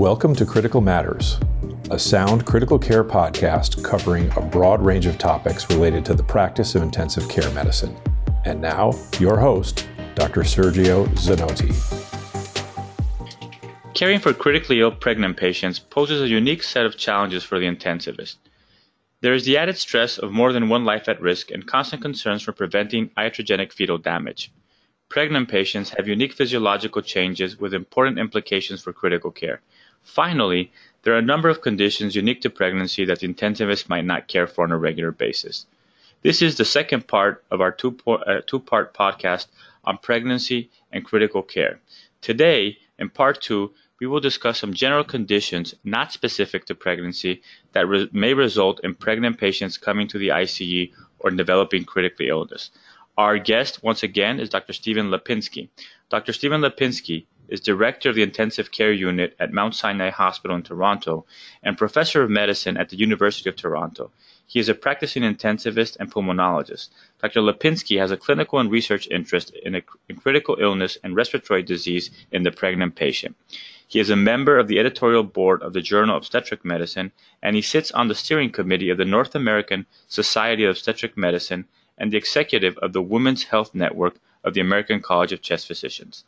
Welcome to Critical Matters, a sound critical care podcast covering a broad range of topics related to the practice of intensive care medicine. And now, your host, Dr. Sergio Zanotti. Caring for critically ill pregnant patients poses a unique set of challenges for the intensivist. There is the added stress of more than one life at risk and constant concerns for preventing iatrogenic fetal damage. Pregnant patients have unique physiological changes with important implications for critical care. Finally, there are a number of conditions unique to pregnancy that the intensivist might not care for on a regular basis. This is the second part of our two, uh, two part podcast on pregnancy and critical care. Today, in part two, we will discuss some general conditions not specific to pregnancy that re- may result in pregnant patients coming to the ICU or developing critical illness. Our guest, once again, is Dr. Stephen Lapinsky. Dr. Stephen Lapinsky is Director of the Intensive Care Unit at Mount Sinai Hospital in Toronto and Professor of Medicine at the University of Toronto. He is a practicing intensivist and pulmonologist. Dr. Lapinsky has a clinical and research interest in, a, in critical illness and respiratory disease in the pregnant patient. He is a member of the editorial board of the Journal of Obstetric Medicine, and he sits on the steering committee of the North American Society of Obstetric Medicine and the executive of the Women's Health Network of the American College of Chest Physicians.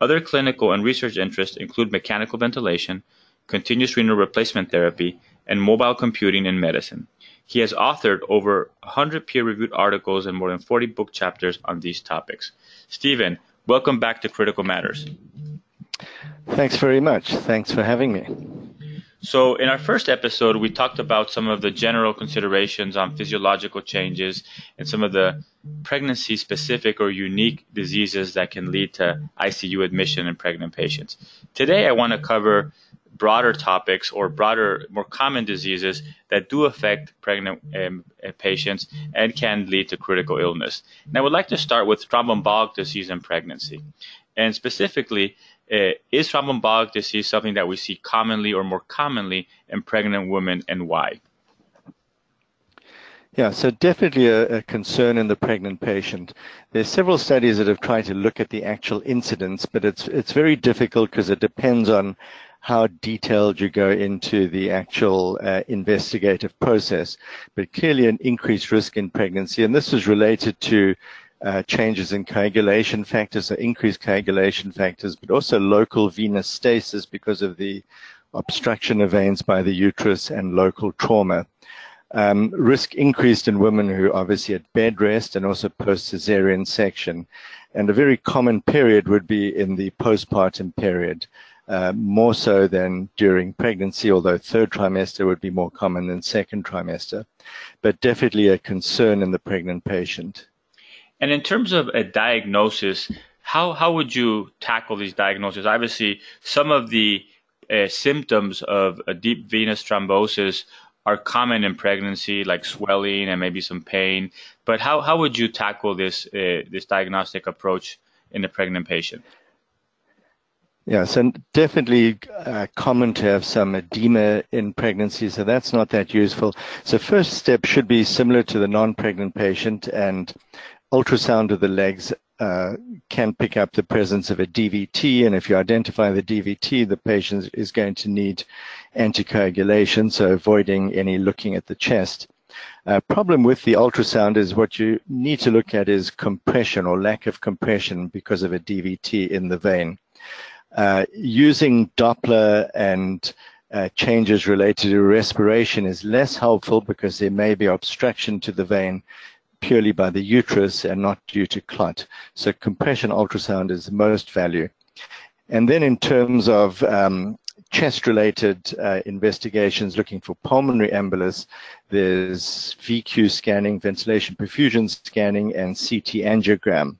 Other clinical and research interests include mechanical ventilation, continuous renal replacement therapy, and mobile computing in medicine. He has authored over 100 peer-reviewed articles and more than 40 book chapters on these topics. Stephen, welcome back to Critical Matters. Thanks very much. Thanks for having me. So, in our first episode, we talked about some of the general considerations on physiological changes and some of the pregnancy specific or unique diseases that can lead to ICU admission in pregnant patients. Today, I want to cover broader topics or broader, more common diseases that do affect pregnant um, patients and can lead to critical illness. And I would like to start with thromboembolic disease in pregnancy. And specifically, uh, is thromboembolic disease something that we see commonly or more commonly in pregnant women and why? Yeah, so definitely a, a, concern in the pregnant patient. There's several studies that have tried to look at the actual incidence, but it's it's very difficult because it depends on how detailed you go into the actual uh, investigative process. But clearly an increased risk in pregnancy, and this is related to uh, changes in coagulation factors, so increased coagulation factors, but also local venous stasis because of the obstruction of veins by the uterus and local trauma. Um, risk increased in women who obviously had bed rest and also post cesarean section. And a very common period would be in the postpartum period, uh, more so than during pregnancy, although third trimester would be more common than second trimester, but definitely a concern in the pregnant patient. And in terms of a diagnosis, how how would you tackle these diagnoses? Obviously, some of the uh, symptoms of a deep venous thrombosis are common in pregnancy, like swelling and maybe some pain. But how, how would you tackle this uh, this diagnostic approach in a pregnant patient? Yes, and definitely uh, common to have some edema in pregnancy, so that's not that useful. So first step should be similar to the non-pregnant patient, and ultrasound of the legs uh, can pick up the presence of a DVT, and if you identify the DVT, the patient is going to need anticoagulation, so avoiding any looking at the chest. Uh, problem with the ultrasound is what you need to look at is compression or lack of compression because of a DVT in the vein. Uh, using Doppler and uh, changes related to respiration is less helpful because there may be obstruction to the vein purely by the uterus and not due to clot. So compression ultrasound is the most value. And then in terms of um, chest-related uh, investigations looking for pulmonary embolus, there's VQ scanning, ventilation perfusion scanning, and CT angiogram.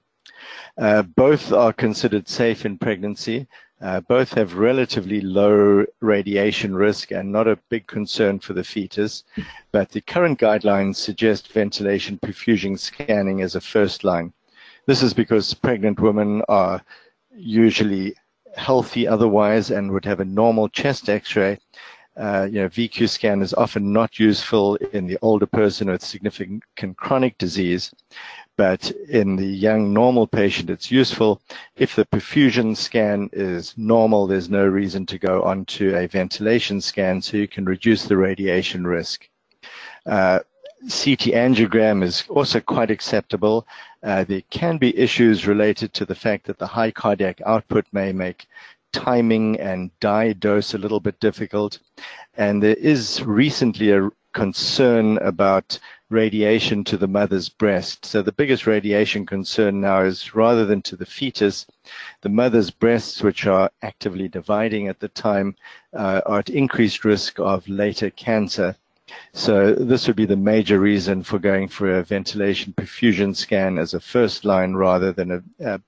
Uh, both are considered safe in pregnancy. Uh, both have relatively low radiation risk and not a big concern for the fetus, but the current guidelines suggest ventilation perfusion scanning as a first line. This is because pregnant women are usually healthy otherwise and would have a normal chest x-ray Uh, you know, VQ scan is often not useful in the older person with significant chronic disease, but in the young normal patient, it's useful. If the perfusion scan is normal, there's no reason to go on to a ventilation scan, so you can reduce the radiation risk. Uh, CT angiogram is also quite acceptable. Uh, there can be issues related to the fact that the high cardiac output may make timing and dye dose a little bit difficult. And there is recently a concern about radiation to the mother's breast. So the biggest radiation concern now is rather than to the fetus, the mother's breasts, which are actively dividing at the time, uh, are at increased risk of later cancer. So this would be the major reason for going for a ventilation perfusion scan as a first line rather than a, a,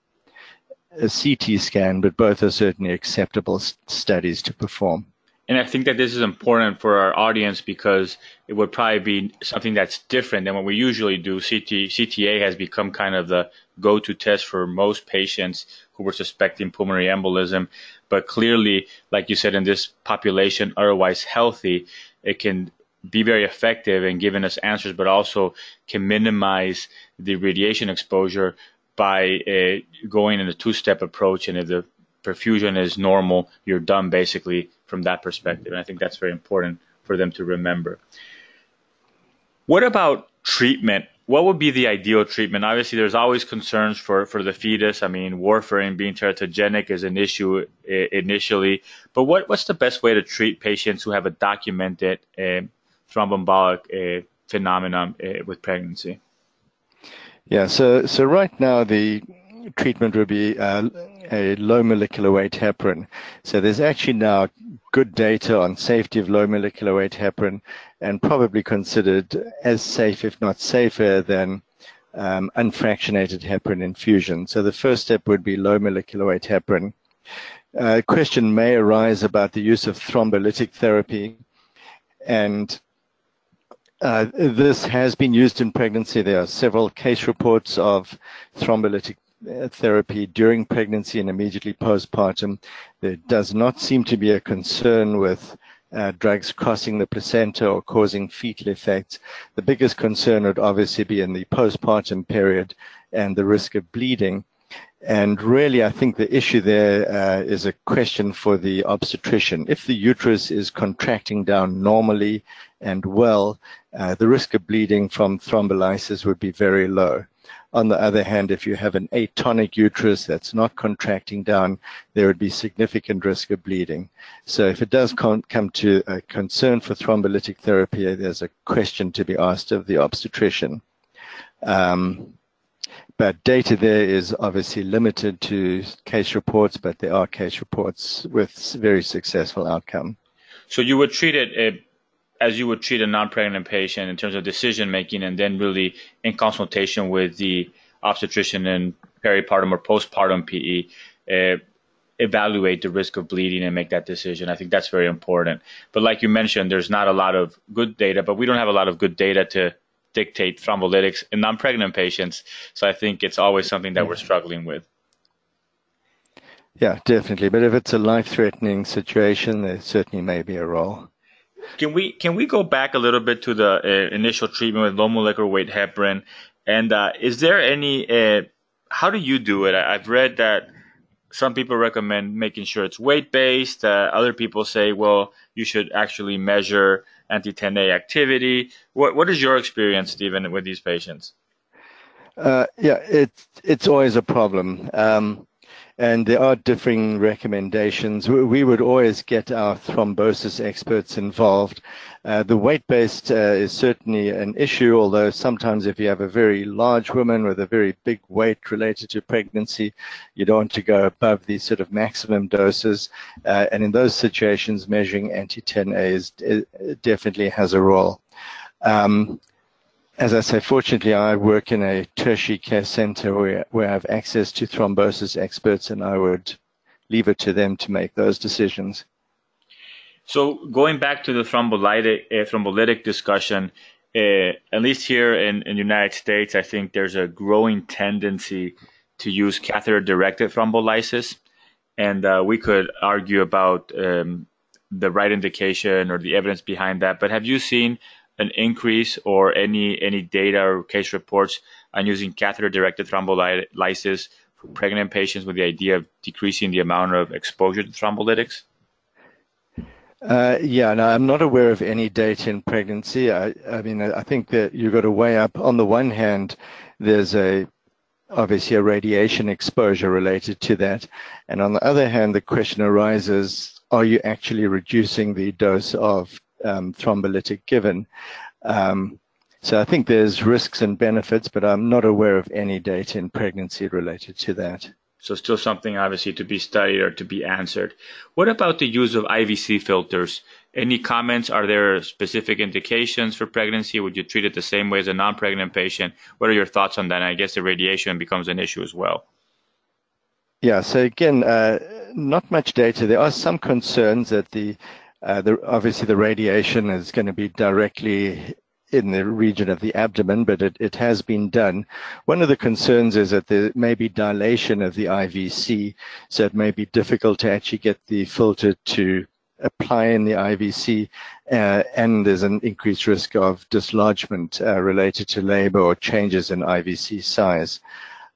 a CT scan, but both are certainly acceptable studies to perform. And I think that this is important for our audience because it would probably be something that's different than what we usually do. CT, CTA has become kind of the go-to test for most patients who were suspecting pulmonary embolism. But clearly, like you said, in this population, otherwise healthy, it can be very effective in giving us answers, but also can minimize the radiation exposure by uh, going in a two-step approach. And if the perfusion is normal, you're done basically from that perspective. And I think that's very important for them to remember. What about treatment? What would be the ideal treatment? Obviously, there's always concerns for, for the fetus. I mean, warfarin being teratogenic is an issue initially. But what, what's the best way to treat patients who have a documented uh, thromboembolic uh, phenomenon uh, with pregnancy? Yeah, so so right now the treatment would be uh, a low molecular weight heparin. So there's actually now good data on safety of low molecular weight heparin and probably considered as safe, if not safer, than um, unfractionated heparin infusion. So the first step would be low molecular weight heparin. A uh, question may arise about the use of thrombolytic therapy. And uh, this has been used in pregnancy. There are several case reports of thrombolytic therapy during pregnancy and immediately postpartum. There does not seem to be a concern with uh, drugs crossing the placenta or causing fetal effects. The biggest concern would obviously be in the postpartum period and the risk of bleeding. And really, I think the issue there uh, is a question for the obstetrician. If the uterus is contracting down normally and well, uh, the risk of bleeding from thrombolysis would be very low. On the other hand, if you have an atonic uterus that's not contracting down, there would be significant risk of bleeding. So if it does come to a concern for thrombolytic therapy, there's a question to be asked of the obstetrician. Um, but data there is obviously limited to case reports, but there are case reports with very successful outcome. So you would treat it uh, as you would treat a non-pregnant patient in terms of decision making, and then really in consultation with the obstetrician and peripartum or postpartum PE, uh, evaluate the risk of bleeding and make that decision. I think that's very important. But like you mentioned, there's not a lot of good data, but we don't have a lot of good data to dictate thrombolytics in non-pregnant patients. So I think it's always something that we're struggling with. Yeah, definitely. But if it's a life-threatening situation, there certainly may be a role. Can we can we go back a little bit to the uh, initial treatment with low molecular weight heparin? And uh, is there any? Uh, how do you do it? I, have read that some people recommend making sure it's weight based. Uh, other people say, well, you should actually measure anti-10A activity. What what is your experience, Stephen, with these patients? Uh, yeah, it's it's always a problem. Um, and there are differing recommendations. We would always get our thrombosis experts involved. Uh, the weight-based uh, is certainly an issue, although sometimes if you have a very large woman with a very big weight related to pregnancy, you don't want to go above these sort of maximum doses. Uh, and in those situations, measuring anti-10A is, definitely has a role. Um, as I say, fortunately, I work in a tertiary care center where, where I have access to thrombosis experts, and I would leave it to them to make those decisions. So, going back to the thrombolytic, uh, thrombolytic discussion, uh, at least here in, the United States, I think there's a growing tendency to use catheter directed thrombolysis. And uh, we could argue about um, the right indication or the evidence behind that, but have you seen an increase or any any data or case reports on using catheter-directed thrombolysis for pregnant patients with the idea of decreasing the amount of exposure to thrombolytics? Uh, yeah, no, I'm not aware of any data in pregnancy. I, I mean, I think that you've got to weigh up. On the one hand, there's a obviously a radiation exposure related to that, and on the other hand, the question arises: Are you actually reducing the dose of um, thrombolytic given? Um, so I think there's risks and benefits, but I'm not aware of any data in pregnancy related to that. So still something obviously to be studied or to be answered. What about the use of IVC filters? Any comments? Are there specific indications for pregnancy? Would you treat it the same way as a non-pregnant patient? What are your thoughts on that? And I guess the radiation becomes an issue as well. Yeah. So again, uh, not much data. There are some concerns that the, uh, the obviously the radiation is going to be directly in the region of the abdomen, but it, it has been done. One of the concerns is that there may be dilation of the IVC, so it may be difficult to actually get the filter to apply in the IVC, uh, and there's an increased risk of dislodgement uh, related to labor or changes in IVC size.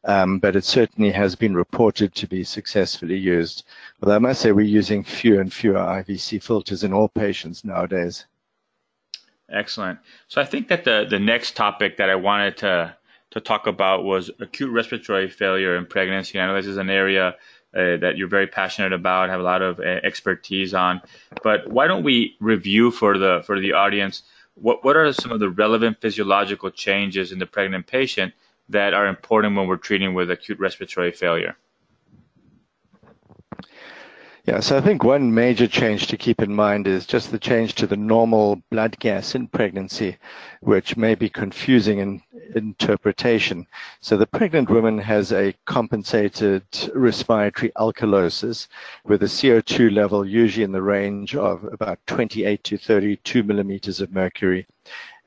Um, but it certainly has been reported to be successfully used. Although I must say we're using fewer and fewer IVC filters in all patients nowadays. Excellent. So I think that the, the next topic that I wanted to to talk about was acute respiratory failure in pregnancy. I know this is an area uh, that you're very passionate about, have a lot of uh, expertise on. But why don't we review for the for the audience what what are some of the relevant physiological changes in the pregnant patient that are important when we're treating with acute respiratory failure? Yeah, so I think one major change to keep in mind is just the change to the normal blood gas in pregnancy, which may be confusing in interpretation. So the pregnant woman has a compensated respiratory alkalosis with a CO2 level usually in the range of about 28 to 32 millimeters of mercury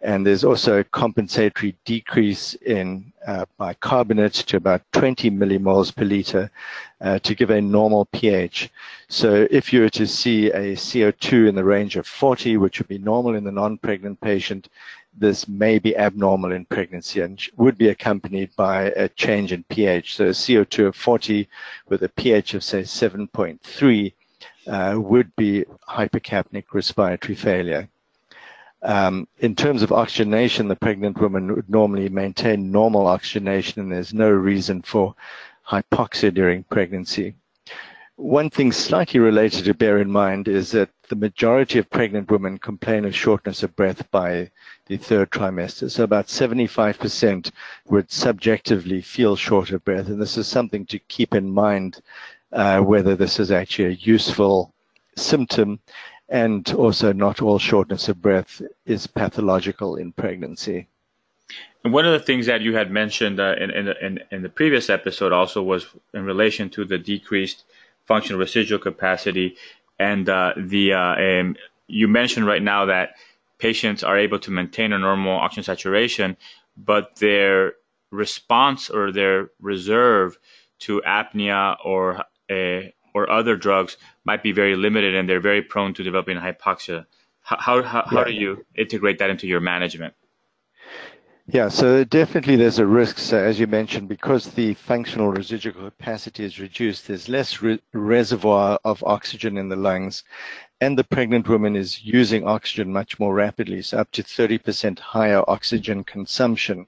and there's also a compensatory decrease in uh, bicarbonate to about 20 millimoles per liter uh, to give a normal pH. So if you were to see a CO2 in the range of 40, which would be normal in the non-pregnant patient, this may be abnormal in pregnancy and would be accompanied by a change in pH. So a CO2 of 40 with a pH of say 7.3 uh, would be hypercapnic respiratory failure. Um, in terms of oxygenation, the pregnant woman would normally maintain normal oxygenation, and there's no reason for hypoxia during pregnancy. One thing slightly related to bear in mind is that the majority of pregnant women complain of shortness of breath by the third trimester. So about 75% would subjectively feel short of breath. And this is something to keep in mind uh, whether this is actually a useful symptom and also not all shortness of breath is pathological in pregnancy. And one of the things that you had mentioned uh, in, in, in, the previous episode also was in relation to the decreased functional residual capacity. And uh, the uh, um, you mentioned right now that patients are able to maintain a normal oxygen saturation, but their response or their reserve to apnea or a or other drugs might be very limited and they're very prone to developing hypoxia. How, how, how, yeah. do you integrate that into your management? Yeah, so definitely there's a risk. So as you mentioned, because the functional residual capacity is reduced, there's less re- reservoir of oxygen in the lungs, and the pregnant woman is using oxygen much more rapidly, so up to 30% higher oxygen consumption.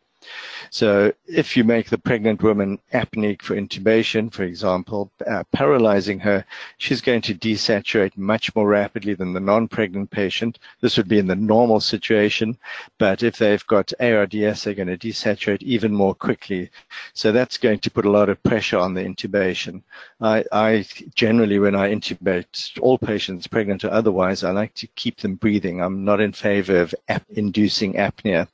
So if you make the pregnant woman apneic for intubation, for example, uh, paralyzing her, she's going to desaturate much more rapidly than the non-pregnant patient. This would be in the normal situation, but if they've got ARDS, they're going to desaturate even more quickly. So that's going to put a lot of pressure on the intubation. I, I generally, when I intubate all patients, pregnant or otherwise, I like to keep them breathing. I'm not in favor of ap- inducing apnea.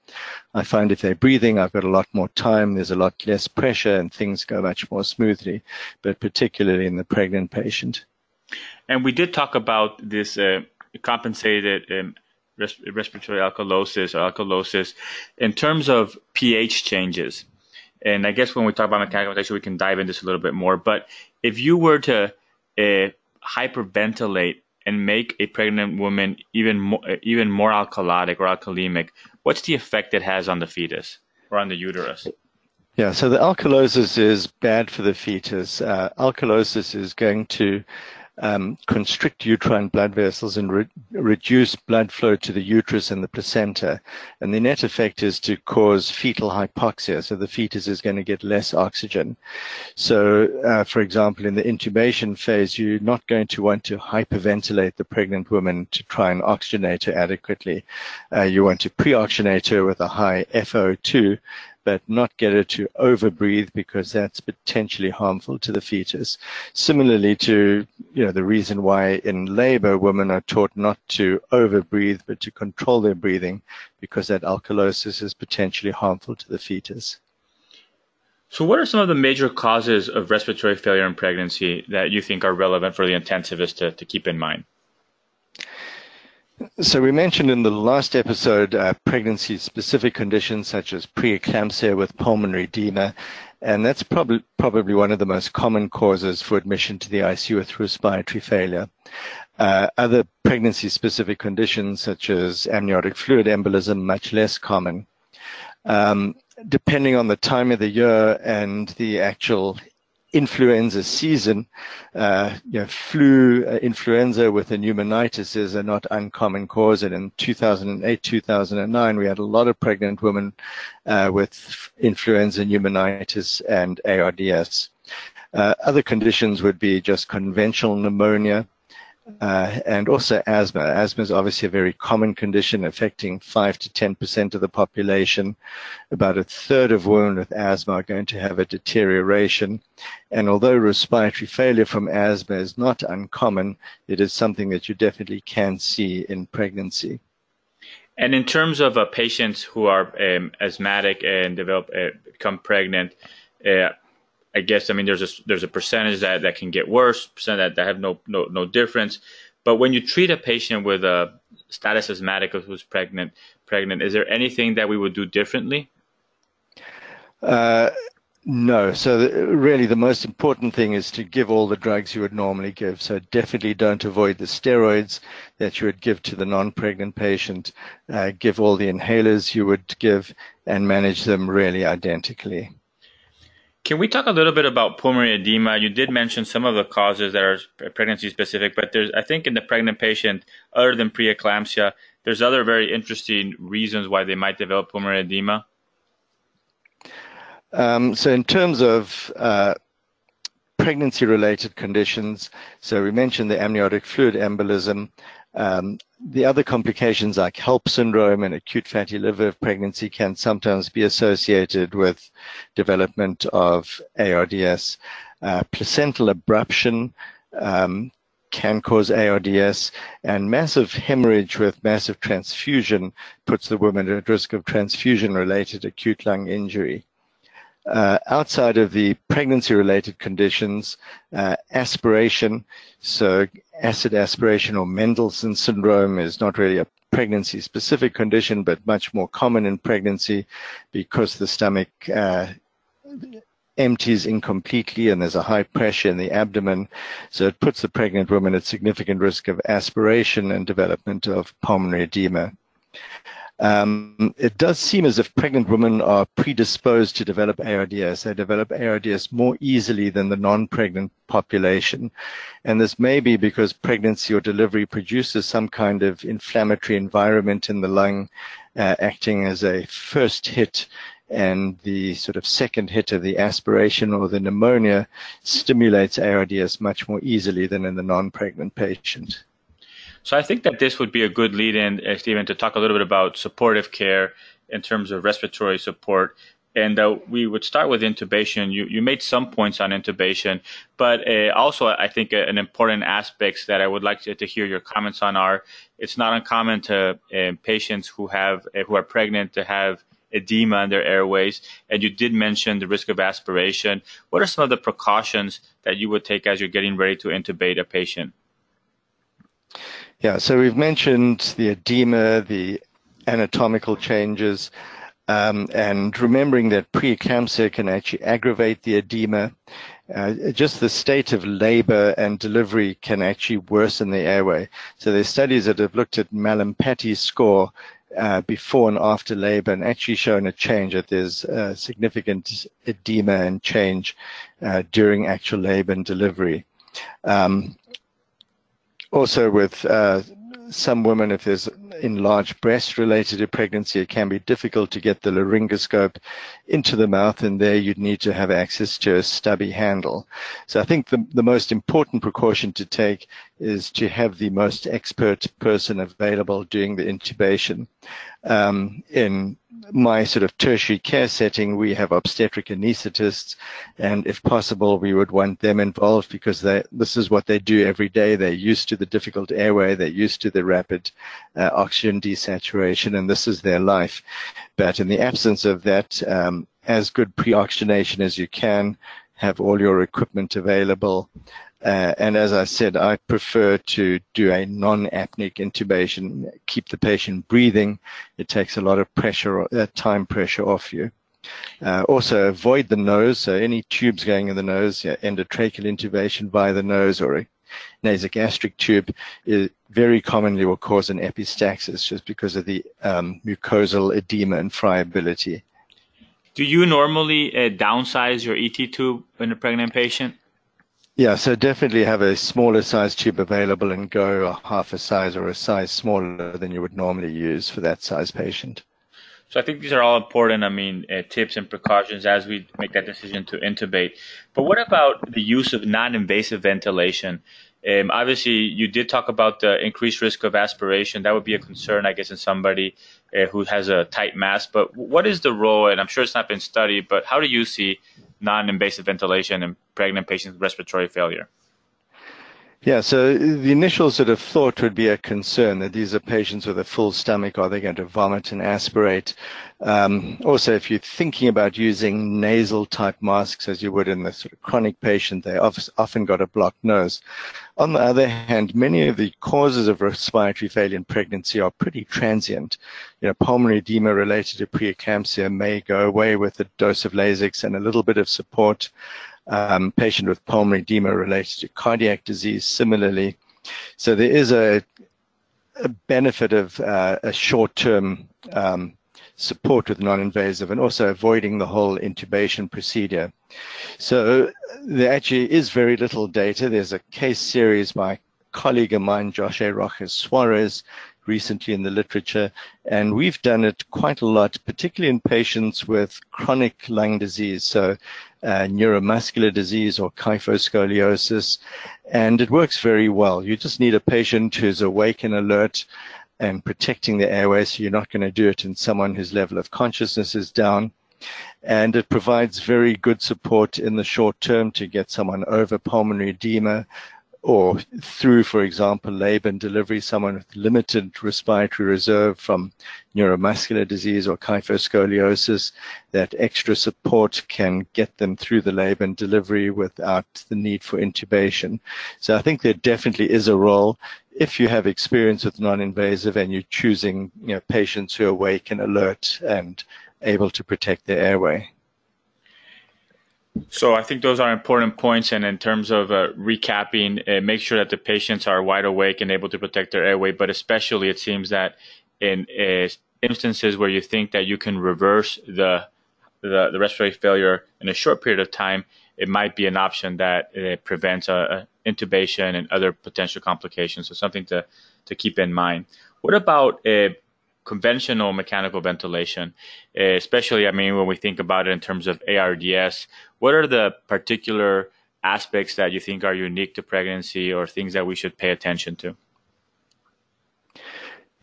I find if they're breathing, I've got a lot more time, there's a lot less pressure, and things go much more smoothly, but particularly in the pregnant patient. And we did talk about this uh, compensated um, res- respiratory alkalosis or alkalosis in terms of pH changes. And I guess when we talk about mechanical ventilation, we can dive into this a little bit more. But if you were to uh, hyperventilate and make a pregnant woman even more, even more alkalotic or alkalemic, what's the effect it has on the fetus or on the uterus? Yeah, so the alkalosis is bad for the fetus. Uh, alkalosis is going to um, constrict uterine blood vessels and re- reduce blood flow to the uterus and the placenta. And the net effect is to cause fetal hypoxia. So the fetus is going to get less oxygen. So, uh, for example, in the intubation phase, you're not going to want to hyperventilate the pregnant woman to try and oxygenate her adequately. Uh, you want to pre-oxygenate her with a high FO2 but not get her to overbreathe because that's potentially harmful to the fetus. Similarly to, you know, the reason why in labor women are taught not to overbreathe but to control their breathing because that alkalosis is potentially harmful to the fetus. So, what are some of the major causes of respiratory failure in pregnancy that you think are relevant for the intensivist to, to keep in mind? So we mentioned in the last episode uh, pregnancy-specific conditions such as preeclampsia with pulmonary edema, and that's probably probably one of the most common causes for admission to the ICU with respiratory failure. Uh, other pregnancy-specific conditions such as amniotic fluid embolism, much less common. Um, depending on the time of the year and the actual influenza season, uh, you know, flu, uh, influenza with a pneumonitis is a not uncommon cause. And in 2008, 2009, we had a lot of pregnant women uh, with influenza, pneumonitis, and ARDS. Uh, other conditions would be just conventional pneumonia, uh, and also asthma. Asthma is obviously a very common condition affecting 5 to 10% of the population. About a third of women with asthma are going to have a deterioration. And although respiratory failure from asthma is not uncommon, it is something that you definitely can see in pregnancy. And in terms of uh, patients who are um, asthmatic and develop uh, become pregnant, uh, I guess I mean there's a there's a percentage that, that can get worse, percent that, that have no, no no difference. But when you treat a patient with a status asthmatic who's pregnant, pregnant, is there anything that we would do differently? Uh, no. So the, really, the most important thing is to give all the drugs you would normally give. So definitely don't avoid the steroids that you would give to the non-pregnant patient. Uh, give all the inhalers you would give, and manage them really identically. Can we talk a little bit about pulmonary edema? You did mention some of the causes that are pregnancy specific, but there's, I think, in the pregnant patient, other than preeclampsia, there's other very interesting reasons why they might develop pulmonary edema. Um, so, in terms of uh, pregnancy related conditions, so we mentioned the amniotic fluid embolism. Um, the other complications like HELLP syndrome and acute fatty liver of pregnancy can sometimes be associated with development of ARDS. Uh, placental abruption um, can cause ARDS, and massive hemorrhage with massive transfusion puts the woman at risk of transfusion related acute lung injury. Uh, outside of the pregnancy related conditions, uh, aspiration, so acid aspiration or Mendelson syndrome is not really a pregnancy specific condition, but much more common in pregnancy because the stomach uh, empties incompletely and there's a high pressure in the abdomen. So it puts the pregnant woman at significant risk of aspiration and development of pulmonary edema. Um, it does seem as if pregnant women are predisposed to develop ARDS. They develop ARDS more easily than the non-pregnant population. And this may be because pregnancy or delivery produces some kind of inflammatory environment in the lung, uh, acting as a first hit and the sort of second hit of the aspiration or the pneumonia stimulates ARDS much more easily than in the non-pregnant patient. So I think that this would be a good lead in, uh, Stephen, to talk a little bit about supportive care in terms of respiratory support. And uh, we would start with intubation. You, you made some points on intubation, but uh, also I think an important aspects that I would like to, to, hear your comments on are it's not uncommon to uh, patients who have uh, who are pregnant to have edema in their airways. And you did mention the risk of aspiration. What are some of the precautions that you would take as you're getting ready to intubate a patient? Yeah, so we've mentioned the edema, the anatomical changes, um, and remembering that preeclampsia can actually aggravate the edema. uh, just the state of labor and delivery can actually worsen the airway. So there's studies that have looked at Mallampati score uh, before and after labor and actually shown a change that there's uh, significant edema and change uh, during actual labor and delivery. Um, also with uh, some women, if there's enlarged breast related to pregnancy, it can be difficult to get the laryngoscope into the mouth, and there you'd need to have access to a stubby handle. So I think the, the most important precaution to take is to have the most expert person available doing the intubation. Um, in my sort of tertiary care setting, we have obstetric anesthetists, and if possible, we would want them involved because they, this is what they do every day. They're used to the difficult airway, they're used to the rapid uh, oxygen desaturation, and this is their life. But in the absence of that, um, as good pre-oxygenation as you can, have all your equipment available, uh, and as I said, I prefer to do a non-apneic intubation, keep the patient breathing. It takes a lot of pressure, uh, time pressure off you. Uh, also, avoid the nose. So any tubes going in the nose, yeah, endotracheal intubation via the nose or a nasogastric tube is very commonly will cause an epistaxis just because of the um, mucosal edema and friability. Do you normally uh, downsize your ET tube in a pregnant patient? Yeah, so definitely have a smaller size tube available and go a half a size or a size smaller than you would normally use for that size patient. So I think these are all important. I mean, uh, tips and precautions as we make that decision to intubate. But what about the use of non-invasive ventilation? Um, obviously, you did talk about the increased risk of aspiration. That would be a concern, I guess, in somebody uh, who has a tight mask. But what is the role? And I'm sure it's not been studied, but how do you see non-invasive ventilation in pregnant patients with respiratory failure? Yeah, so the initial sort of thought would be a concern that these are patients with a full stomach. Are they going to vomit and aspirate? Um, also, if you're thinking about using nasal type masks as you would in the sort of chronic patient, they often got a blocked nose. On the other hand, many of the causes of respiratory failure in pregnancy are pretty transient. You know, pulmonary edema related to preeclampsia may go away with a dose of Lasix and a little bit of support um, patient with pulmonary edema related to cardiac disease similarly. So there is a, a benefit of uh, a short-term um, support with non-invasive and also avoiding the whole intubation procedure. So there actually is very little data. There's a case series by a colleague of mine, José A. Rojas Suarez, recently in the literature, and we've done it quite a lot, particularly in patients with chronic lung disease, so uh, neuromuscular disease or kyphoscoliosis, and it works very well. You just need a patient who's awake and alert and protecting the airway, so you're not going to do it in someone whose level of consciousness is down. And it provides very good support in the short term to get someone over pulmonary edema or through, for example, labor and delivery, someone with limited respiratory reserve from neuromuscular disease or kyphoscoliosis, that extra support can get them through the labor and delivery without the need for intubation. So I think there definitely is a role if you have experience with non-invasive and you're choosing you know, patients who are awake and alert and able to protect their airway. So I think those are important points. And in terms of uh, recapping, uh, make sure that the patients are wide awake and able to protect their airway. But especially, it seems that in uh, instances where you think that you can reverse the, the, the respiratory failure in a short period of time, it might be an option that uh, prevents a, a intubation and other potential complications. So something to to keep in mind. What about uh, conventional mechanical ventilation, uh, especially, I mean, when we think about it in terms of ARDS, what are the particular aspects that you think are unique to pregnancy or things that we should pay attention to?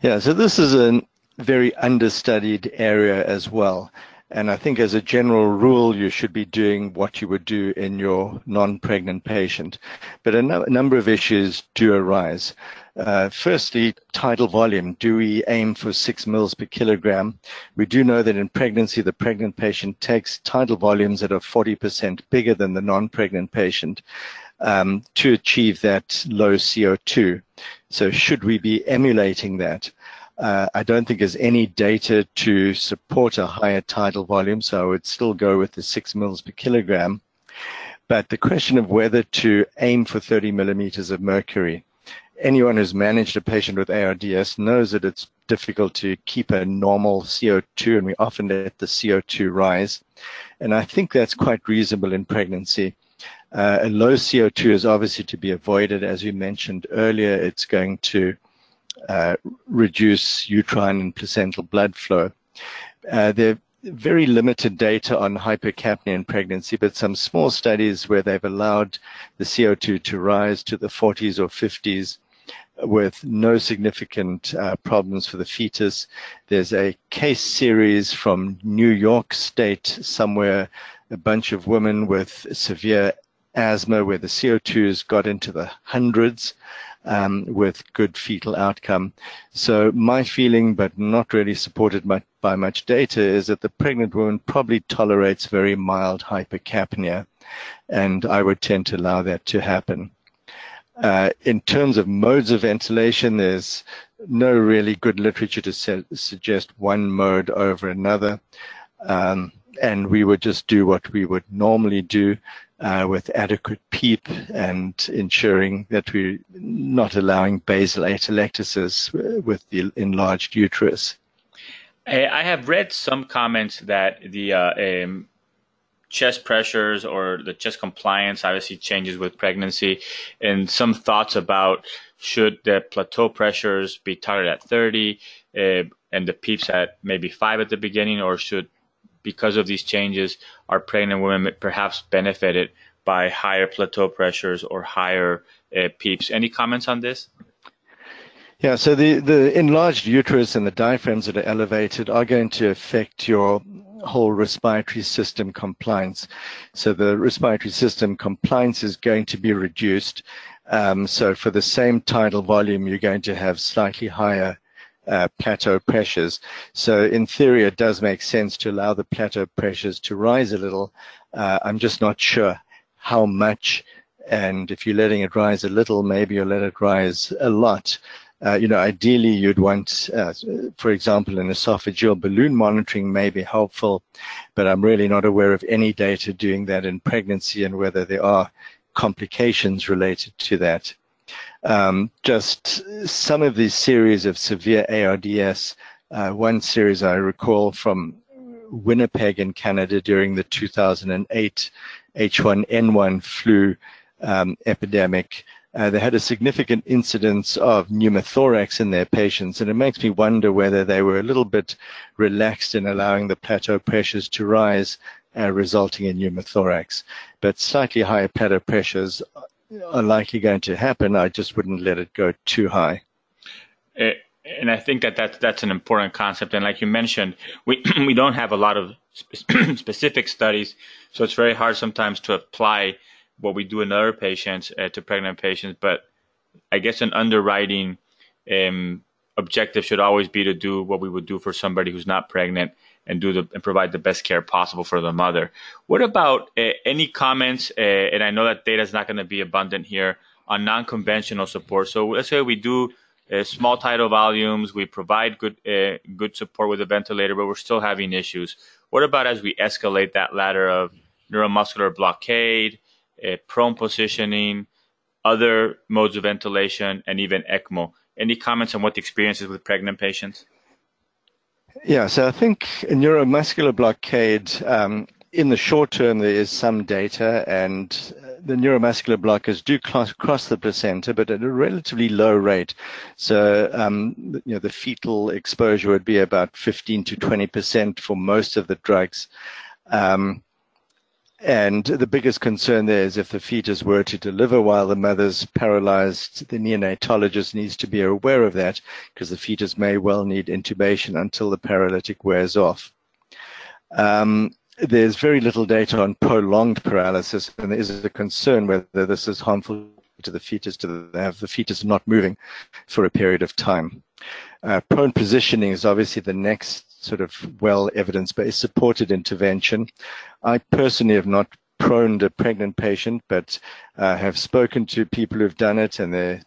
Yeah, so this is a very understudied area as well. And I think as a general rule, you should be doing what you would do in your non-pregnant patient. But a no- number of issues do arise. Uh, firstly, tidal volume. Do we aim for six mils per kilogram? We do know that in pregnancy, the pregnant patient takes tidal volumes that are 40% bigger than the non-pregnant patient um, to achieve that low CO2. So should we be emulating that? Uh, I don't think there's any data to support a higher tidal volume, so I would still go with the six mils per kilogram. But the question of whether to aim for 30 millimeters of mercury, anyone who's managed a patient with ARDS knows that it's difficult to keep a normal CO2, and we often let the CO2 rise. And I think that's quite reasonable in pregnancy. Uh, a low CO2 is obviously to be avoided. As we mentioned earlier, it's going to uh, reduce uterine and placental blood flow. Uh, there are very limited data on hypercapnia in pregnancy, but some small studies where they've allowed the CO2 to rise to the 40s or 50s with no significant uh, problems for the fetus. There's a case series from New York State, somewhere, a bunch of women with severe asthma where the CO2s got into the hundreds um, with good fetal outcome. So my feeling, but not really supported by, by much data, is that the pregnant woman probably tolerates very mild hypercapnia, and I would tend to allow that to happen. Uh, in terms of modes of ventilation, there's no really good literature to se- suggest one mode over another. Um, and we would just do what we would normally do uh, with adequate PEEP and ensuring that we're not allowing basal atelectasis with the enlarged uterus. I have read some comments that the uh, um, chest pressures or the chest compliance obviously changes with pregnancy, and some thoughts about should the plateau pressures be targeted at 30 uh, and the PEEPs at maybe five at the beginning, or should, because of these changes, our pregnant women perhaps benefited by higher plateau pressures or higher uh, PEEPs? Any comments on this? Yeah, so the, the enlarged uterus and the diaphragms that are elevated are going to affect your whole respiratory system compliance. So the respiratory system compliance is going to be reduced. Um, so for the same tidal volume, you're going to have slightly higher uh, plateau pressures. So in theory, it does make sense to allow the plateau pressures to rise a little. Uh, I'm just not sure how much. And if you're letting it rise a little, maybe you'll let it rise a lot. Uh, you know, ideally you'd want, uh, for example, an esophageal balloon monitoring may be helpful, but I'm really not aware of any data doing that in pregnancy and whether there are complications related to that. Um, just some of these series of severe ARDS, uh, one series I recall from Winnipeg in Canada during the 2008 H1N1 flu um, epidemic, uh, they had a significant incidence of pneumothorax in their patients, and it makes me wonder whether they were a little bit relaxed in allowing the plateau pressures to rise, uh, resulting in pneumothorax. But slightly higher plateau pressures are likely going to happen. I just wouldn't let it go too high. It, uh, and I think that that's, that's an important concept. And like you mentioned, we, we don't have a lot of spe- specific studies, so it's very hard sometimes to apply what we do in other patients uh, to pregnant patients. But I guess an underwriting um, objective should always be to do what we would do for somebody who's not pregnant and do the and provide the best care possible for the mother. What about uh, any comments? Uh, and I know that data is not going to be abundant here on non-conventional support. So let's say we do uh, small tidal volumes, we provide good good support with a ventilator, but we're still having issues. What about as we escalate that ladder of neuromuscular blockade, prone positioning, other modes of ventilation, and even ECMO. Any comments on what the experience is with pregnant patients? Yeah, so I think neuromuscular blockade, um, in the short term, there is some data, and the neuromuscular blockers do cross, cross the placenta, but at a relatively low rate. So, um, you know, the fetal exposure would be about 15 to 20 percent for most of the drugs. Um, and the biggest concern there is if the fetus were to deliver while the mother's paralyzed, the neonatologist needs to be aware of that because the fetus may well need intubation until the paralytic wears off. Um, there's very little data on prolonged paralysis, and there is a concern whether this is harmful to the fetus to have the fetus not moving for a period of time. Uh, prone positioning is obviously the next sort of well evidence-based supported intervention. I personally have not proned a pregnant patient, but uh, have spoken to people who've done it, and there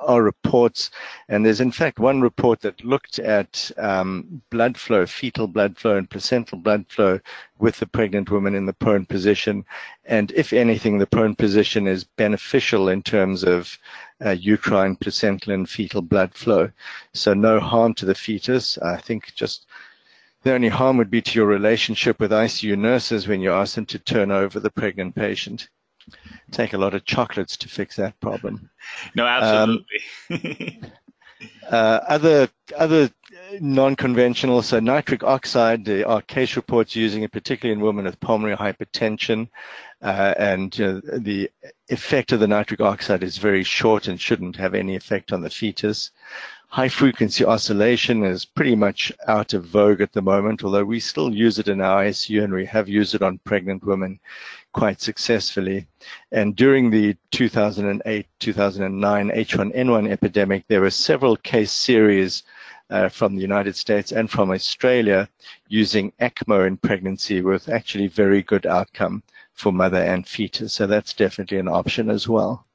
are reports, and there's in fact one report that looked at um, blood flow, fetal blood flow, and placental blood flow with the pregnant woman in the prone position. And if anything, the prone position is beneficial in terms of uh, uterine, placental, and fetal blood flow. So no harm to the fetus. I think just the only harm would be to your relationship with ICU nurses when you ask them to turn over the pregnant patient. Take a lot of chocolates to fix that problem. No, absolutely. Um, uh, other other non-conventional, so nitric oxide. There are case reports using it, particularly in women with pulmonary hypertension, uh, and know, the effect of the nitric oxide is very short and shouldn't have any effect on the fetus. High frequency oscillation is pretty much out of vogue at the moment, although we still use it in our ICU and we have used it on pregnant women quite successfully. And during the 2008 2009 H1N1 epidemic, there were several case series uh, from the United States and from Australia using ECMO in pregnancy with actually very good outcome for mother and fetus. So that's definitely an option as well.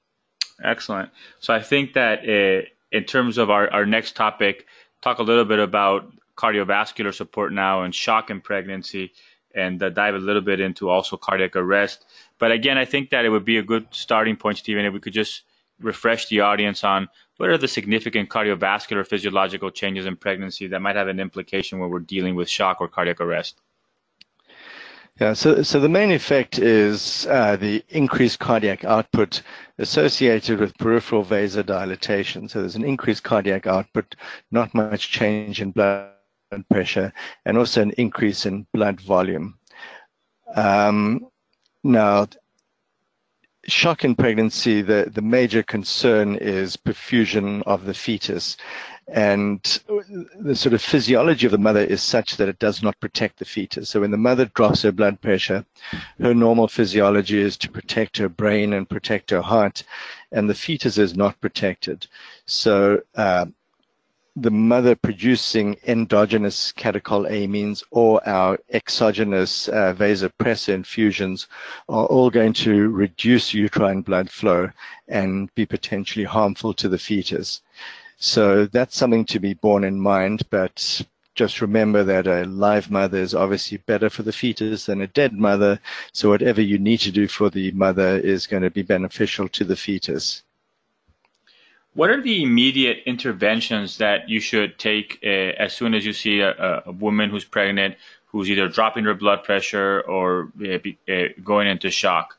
Excellent. So I think that uh, in terms of our, our next topic, talk a little bit about cardiovascular support now and shock in pregnancy and uh, dive a little bit into also cardiac arrest. But again, I think that it would be a good starting point, Stephen, if we could just refresh the audience on what are the significant cardiovascular physiological changes in pregnancy that might have an implication when we're dealing with shock or cardiac arrest. Yeah, so, so the main effect is uh, the increased cardiac output associated with peripheral vasodilatation. So there's an increased cardiac output, not much change in blood pressure and also an increase in blood volume. Um, now, shock in pregnancy, the, the major concern is perfusion of the fetus. And the sort of physiology of the mother is such that it does not protect the fetus. So when the mother drops her blood pressure, her normal physiology is to protect her brain and protect her heart, and the fetus is not protected. So uh, the mother producing endogenous catecholamines or our exogenous uh, vasopressor infusions are all going to reduce uterine blood flow and be potentially harmful to the fetus. So that's something to be borne in mind, but just remember that a live mother is obviously better for the fetus than a dead mother. So whatever you need to do for the mother is going to be beneficial to the fetus. What are the immediate interventions that you should take uh, as soon as you see a, a, woman who's pregnant, who's either dropping her blood pressure or uh, uh, going into shock?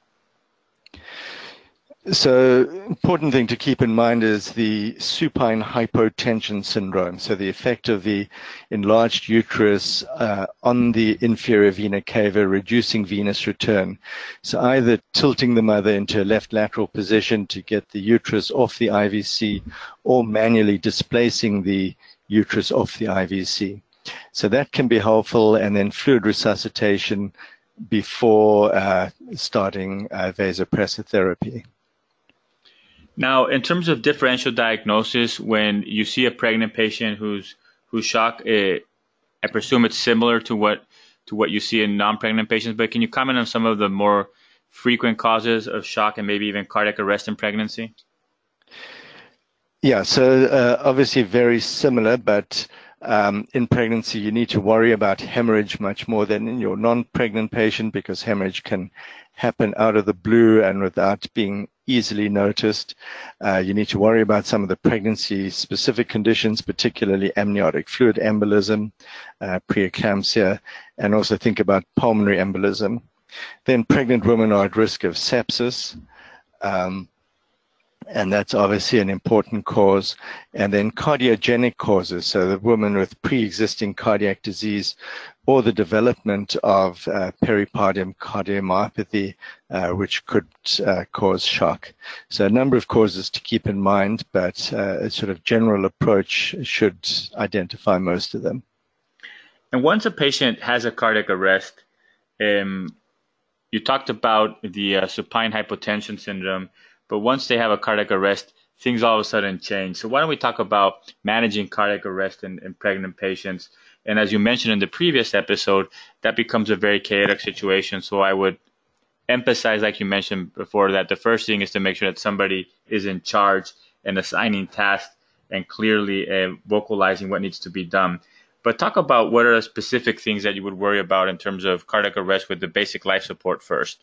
So, important thing to keep in mind is the supine hypotension syndrome. So, the effect of the enlarged uterus uh, on the inferior vena cava, reducing venous return. So, either tilting the mother into a left lateral position to get the uterus off the IVC, or manually displacing the uterus off the IVC. So, that can be helpful, and then fluid resuscitation before uh, starting uh, vasopressor therapy. Now, in terms of differential diagnosis, when you see a pregnant patient who's who's shocked, it, eh, I presume it's similar to what to what you see in non-pregnant patients. But can you comment on some of the more frequent causes of shock and maybe even cardiac arrest in pregnancy? Yeah, so uh, obviously very similar, but um, in pregnancy, you need to worry about hemorrhage much more than in your non-pregnant patient because hemorrhage can happen out of the blue and without being easily noticed. Uh, you need to worry about some of the pregnancy specific conditions, particularly amniotic fluid embolism, uh, preeclampsia, and also think about pulmonary embolism. Then pregnant women are at risk of sepsis. Um, and that's obviously an important cause. And then cardiogenic causes, so the woman with pre-existing cardiac disease or the development of uh, peripartum cardiomyopathy, uh, which could uh, cause shock. So a number of causes to keep in mind, but uh, a sort of general approach should identify most of them. And once a patient has a cardiac arrest, um, you talked about the uh, supine hypotension syndrome but once they have a cardiac arrest, things all of a sudden change. So why don't we talk about managing cardiac arrest in, in pregnant patients? And as you mentioned in the previous episode, that becomes a very chaotic situation. So I would emphasize, like you mentioned before, that the first thing is to make sure that somebody is in charge and assigning tasks and clearly uh, vocalizing what needs to be done. But talk about what are the specific things that you would worry about in terms of cardiac arrest with the basic life support first.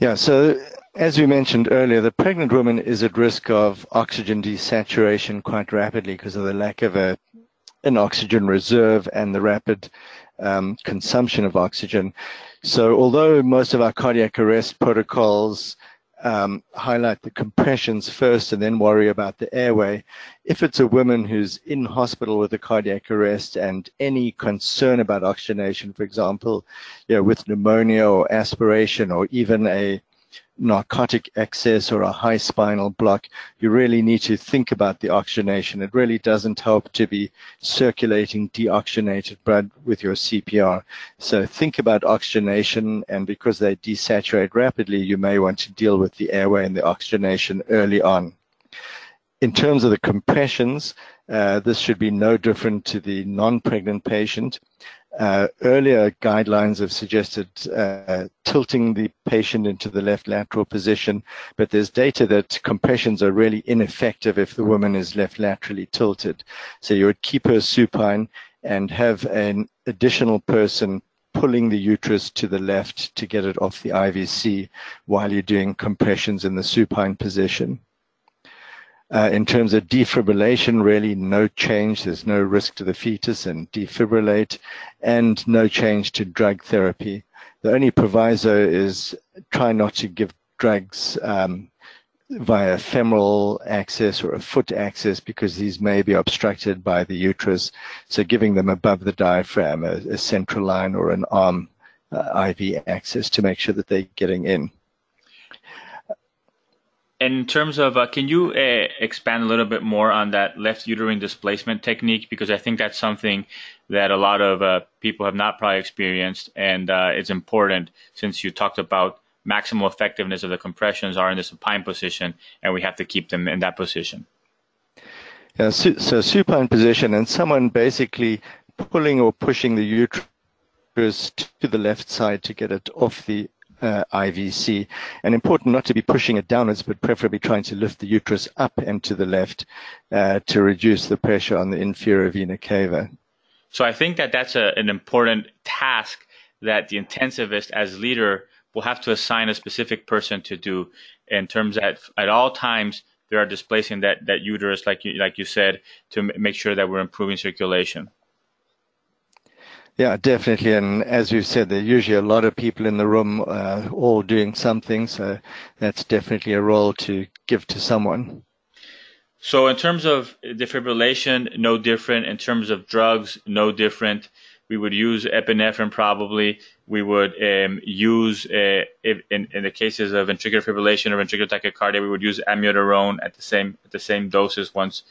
Yeah, so as we mentioned earlier, the pregnant woman is at risk of oxygen desaturation quite rapidly because of the lack of a, an oxygen reserve and the rapid um, consumption of oxygen. So although most of our cardiac arrest protocols um, highlight the compressions first and then worry about the airway. If it's a woman who's in hospital with a cardiac arrest and any concern about oxygenation, for example, you know, with pneumonia or aspiration or even a narcotic excess or a high spinal block, you really need to think about the oxygenation. It really doesn't help to be circulating deoxygenated blood with your CPR. So think about oxygenation, and because they desaturate rapidly, you may want to deal with the airway and the oxygenation early on. In terms of the compressions, uh, this should be no different to the non-pregnant patient. Uh, earlier guidelines have suggested uh, tilting the patient into the left lateral position, but there's data that compressions are really ineffective if the woman is left laterally tilted. So you would keep her supine and have an additional person pulling the uterus to the left to get it off the IVC while you're doing compressions in the supine position. Uh, in terms of defibrillation, really no change. There's no risk to the fetus and defibrillate, and no change to drug therapy. The only proviso is try not to give drugs um, via femoral access or a foot access because these may be obstructed by the uterus. So giving them above the diaphragm, a, a central line or an arm uh, IV access to make sure that they're getting in in terms of, uh, can you uh, expand a little bit more on that left uterine displacement technique? Because I think that's something that a lot of uh, people have not probably experienced, and uh, it's important since you talked about maximal effectiveness of the compressions are in the supine position, and we have to keep them in that position. Yeah, so, so supine position, and someone basically pulling or pushing the uterus to the left side to get it off the uh, IVC. And important not to be pushing it downwards, but preferably trying to lift the uterus up and to the left uh, to reduce the pressure on the inferior vena cava. So I think that that's a, an important task that the intensivist as leader will have to assign a specific person to do in terms that at all times they are displacing that, that uterus, like you, like you said, to m- make sure that we're improving circulation. Yeah, definitely. And as we've said, there are usually a lot of people in the room uh, all doing something. So that's definitely a role to give to someone. So in terms of defibrillation, no different. In terms of drugs, no different. We would use epinephrine probably. We would um, use, uh, in, in the cases of ventricular fibrillation or ventricular tachycardia, we would use amiodarone at the same at the same doses once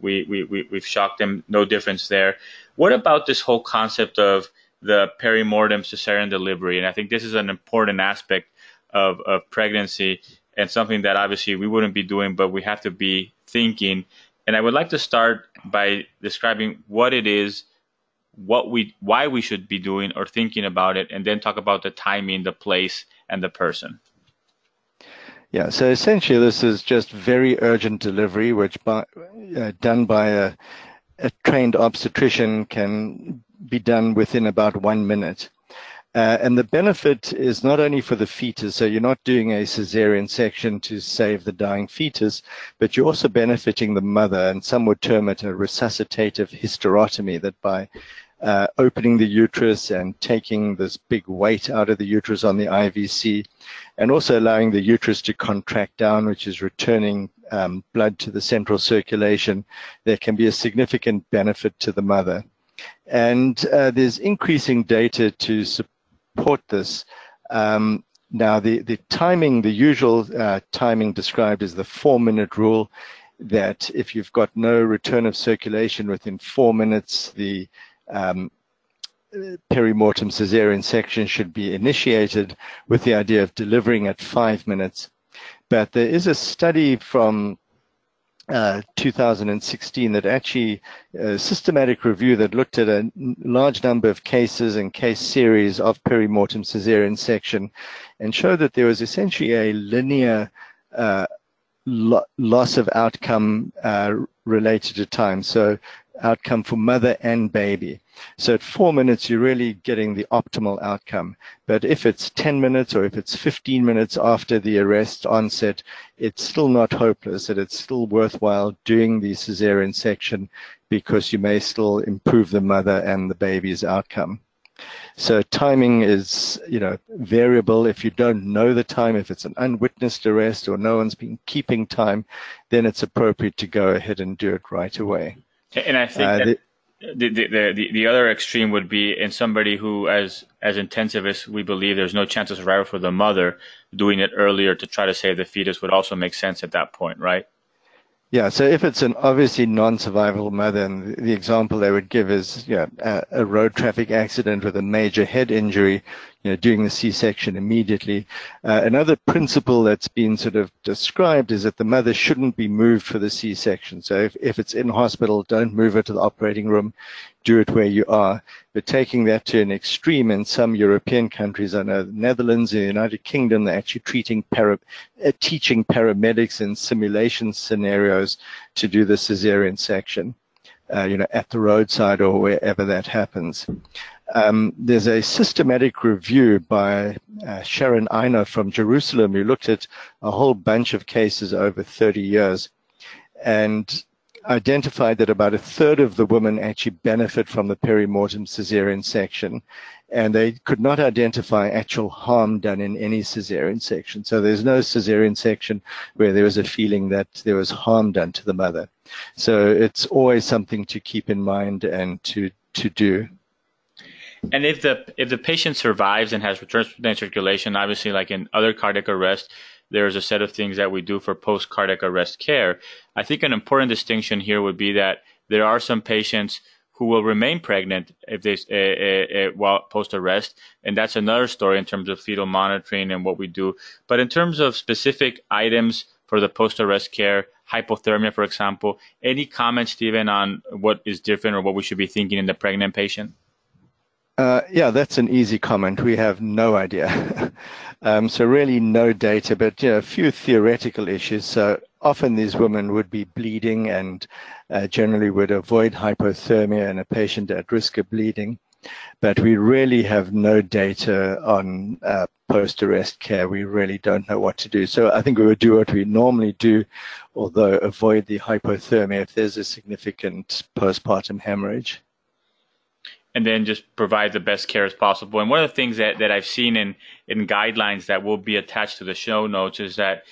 we, we, we, we've shocked them. No difference there. What about this whole concept of the perimortem cesarean delivery? And I think this is an important aspect of, of pregnancy and something that obviously we wouldn't be doing, but we have to be thinking. And I would like to start by describing what it is, what we, why we should be doing or thinking about it, and then talk about the timing, the place, and the person. Yeah, so essentially, this is just very urgent delivery, which by, uh, done by a, a trained obstetrician can be done within about one minute. Uh, and the benefit is not only for the fetus, so you're not doing a cesarean section to save the dying fetus, but you're also benefiting the mother, and some would term it a resuscitative hysterotomy, that by uh, opening the uterus and taking this big weight out of the uterus on the IVC, and also allowing the uterus to contract down, which is returning um, blood to the central circulation, there can be a significant benefit to the mother. And uh, there's increasing data to support this. Um, now, the, the timing, the usual uh, timing described is the four minute rule that if you've got no return of circulation within four minutes, the um, perimortem cesarean section should be initiated with the idea of delivering at five minutes. But there is a study from uh, 2016 that actually a uh, systematic review that looked at a large number of cases and case series of perimortem cesarean section and showed that there was essentially a linear uh, lo- loss of outcome uh, related to time. So outcome for mother and baby. So at four minutes, you're really getting the optimal outcome. But if it's 10 minutes or if it's 15 minutes after the arrest onset, it's still not hopeless that it's still worthwhile doing the cesarean section because you may still improve the mother and the baby's outcome. So timing is, you know, variable. If you don't know the time, if it's an unwitnessed arrest or no one's been keeping time, then it's appropriate to go ahead and do it right away. And I think uh, the, the, the, the, the other extreme would be in somebody who, as as intensivists, we believe there's no chance of survival for the mother. Doing it earlier to try to save the fetus would also make sense at that point, right? Yeah, so if it's an obviously non-survivable mother, and the example they would give is yeah, a, a road traffic accident with a major head injury, you know, doing the C-section immediately. Uh, another principle that's been sort of described is that the mother shouldn't be moved for the C-section. So if, if it's in hospital, don't move her to the operating room do it where you are. But taking that to an extreme in some European countries, I know the Netherlands, and the United Kingdom, they're actually treating para, uh, teaching paramedics in simulation scenarios to do the cesarean section, uh, you know, at the roadside or wherever that happens. Um, there's a systematic review by uh, Sharon Einav from Jerusalem who looked at a whole bunch of cases over 30 years. And identified that about a third of the women actually benefit from the perimortem cesarean section, and they could not identify actual harm done in any cesarean section. So there's no cesarean section where there was a feeling that there was harm done to the mother. So it's always something to keep in mind and to to do. And if the if the patient survives and has return spontaneous circulation, obviously, like in other cardiac arrest, there's a set of things that we do for post cardiac arrest care. I think an important distinction here would be that there are some patients who will remain pregnant if they uh, uh, uh, while post arrest, and that's another story in terms of fetal monitoring and what we do. But in terms of specific items for the post arrest care, hypothermia, for example, any comments, Stephen, on what is different or what we should be thinking in the pregnant patient? Uh, yeah, that's an easy comment. We have no idea. um, so really no data, but you know, a few theoretical issues. So often these women would be bleeding and uh, generally would avoid hypothermia in a patient at risk of bleeding. But we really have no data on uh, post-arrest care. We really don't know what to do. So I think we would do what we normally do, although avoid the hypothermia if there's a significant postpartum hemorrhage and then just provide the best care as possible. And one of the things that, that I've seen in, in guidelines that will be attached to the show notes is that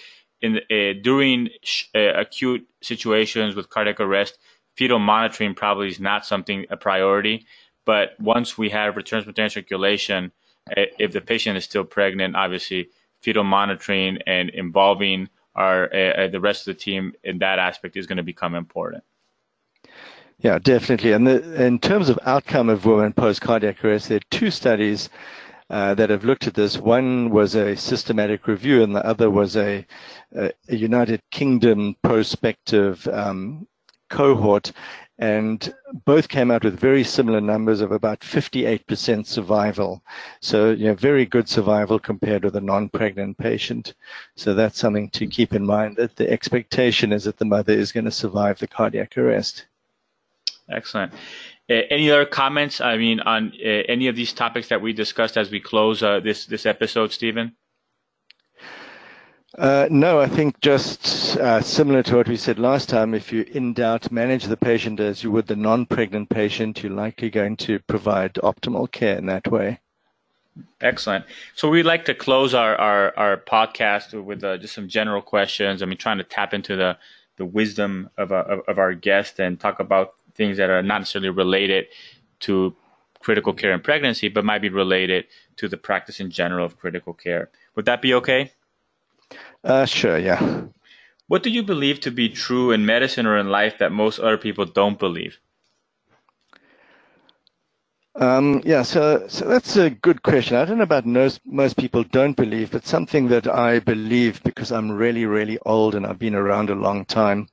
in uh, during sh- uh, acute situations with cardiac arrest, fetal monitoring probably is not something a priority. But once we have return spontaneous circulation, uh, if the patient is still pregnant, obviously fetal monitoring and involving our uh, uh, the rest of the team in that aspect is going to become important. Yeah, definitely. And the, in terms of outcome of women post cardiac arrest, there are two studies uh, that have looked at this. One was a systematic review, and the other was a, a United Kingdom prospective um, cohort. And both came out with very similar numbers of about 58% survival. So, you know, very good survival compared with a non-pregnant patient. So that's something to keep in mind that the expectation is that the mother is going to survive the cardiac arrest. Excellent. Uh, any other comments? I mean, on uh, any of these topics that we discussed as we close uh, this this episode, Stephen? Uh, no, I think just uh, similar to what we said last time. If you in doubt, manage the patient as you would the non-pregnant patient. You're likely going to provide optimal care in that way. Excellent. So we'd like to close our our, our podcast with uh, just some general questions. I mean, trying to tap into the the wisdom of, of, of our guest and talk about things that are not necessarily related to critical care and pregnancy, but might be related to the practice in general of critical care. Would that be okay? Uh, sure, yeah. What do you believe to be true in medicine or in life that most other people don't believe? Um, yeah, so, so that's a good question. I don't know about most, most people don't believe, but something that I believe because I'm really, really old and I've been around a long time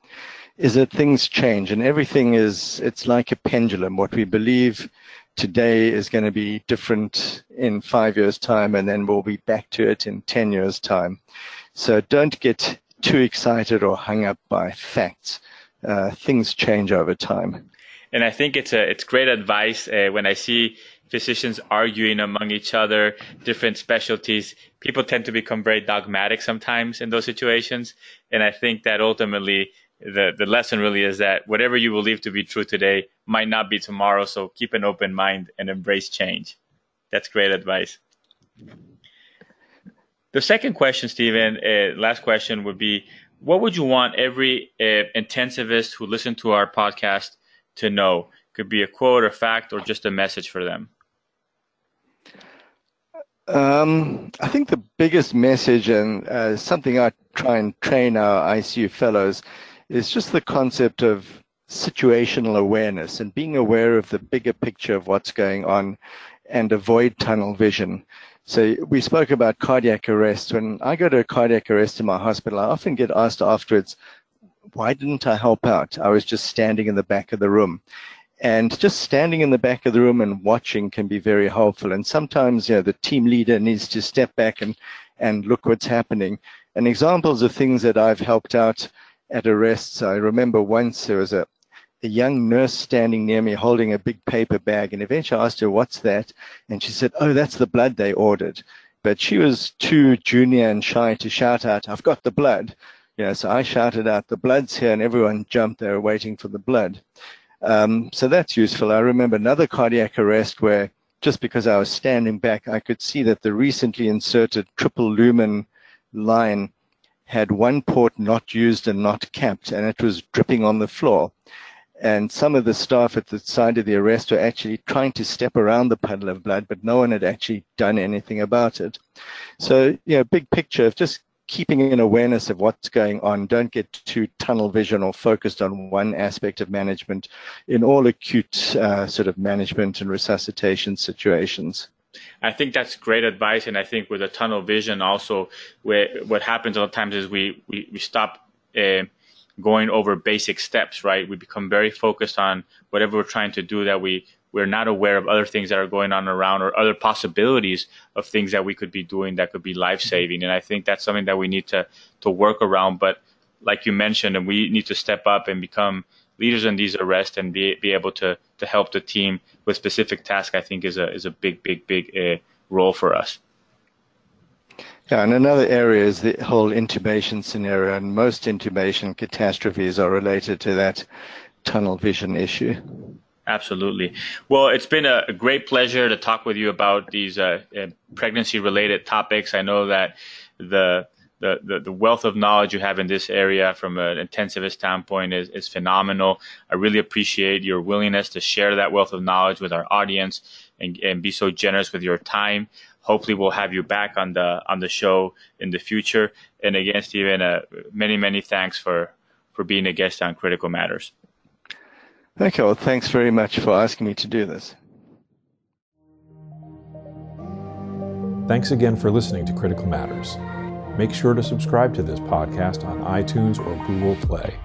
is that things change and everything is, it's like a pendulum. What we believe today is going to be different in five years time and then we'll be back to it in 10 years time. So don't get too excited or hung up by facts. Uh, things change over time. And I think it's a it's great advice uh, when I see physicians arguing among each other, different specialties. People tend to become very dogmatic sometimes in those situations, and I think that ultimately the the lesson really is that whatever you believe to be true today might not be tomorrow. So keep an open mind and embrace change. That's great advice. The second question, Stephen, uh, last question would be what would you want every uh, intensivist who listened to our podcast to know? Could be a quote, a fact, or just a message for them. Um, I think the biggest message, and uh, something I try and train our ICU fellows, is just the concept of situational awareness and being aware of the bigger picture of what's going on and avoid tunnel vision. So we spoke about cardiac arrest. When I go to a cardiac arrest in my hospital, I often get asked afterwards, why didn't I help out? I was just standing in the back of the room. And just standing in the back of the room and watching can be very helpful. And sometimes, you know, the team leader needs to step back and, and look what's happening. And examples of things that I've helped out at arrests, I remember once there was a, a young nurse standing near me holding a big paper bag. And eventually I asked her, What's that? And she said, Oh, that's the blood they ordered. But she was too junior and shy to shout out, I've got the blood. You know, so I shouted out, The blood's here, and everyone jumped. They were waiting for the blood. Um, so that's useful. I remember another cardiac arrest where just because I was standing back, I could see that the recently inserted triple lumen line had one port not used and not capped, and it was dripping on the floor and some of the staff at the side of the arrest were actually trying to step around the puddle of blood, but no one had actually done anything about it. So, you know, big picture of just keeping an awareness of what's going on. Don't get too tunnel vision or focused on one aspect of management in all acute uh, sort of management and resuscitation situations. I think that's great advice, and I think with a tunnel vision, also, where what happens a lot of times is we we, we stop. Uh, going over basic steps, right? We become very focused on whatever we're trying to do that we we're not aware of other things that are going on around or other possibilities of things that we could be doing that could be life saving. And I think that's something that we need to to work around. But like you mentioned, and we need to step up and become leaders in these arrests and be be able to to help the team with specific tasks. I think is a is a big big big uh, role for us. Yeah, and another area is the whole intubation scenario, and most intubation catastrophes are related to that tunnel vision issue. Absolutely. Well, it's been a, a great pleasure to talk with you about these uh, uh, pregnancy-related topics. I know that the, the, the the wealth of knowledge you have in this area from an intensivist standpoint is, is phenomenal. I really appreciate your willingness to share that wealth of knowledge with our audience and, and be so generous with your time hopefully we'll have you back on the on the show in the future. And again, Stephen, uh, many many thanks for for being a guest on Critical Matters. Okay, well, thanks very much for asking me to do this. Thanks again for listening to Critical Matters. Make sure to subscribe to this podcast on iTunes or Google Play.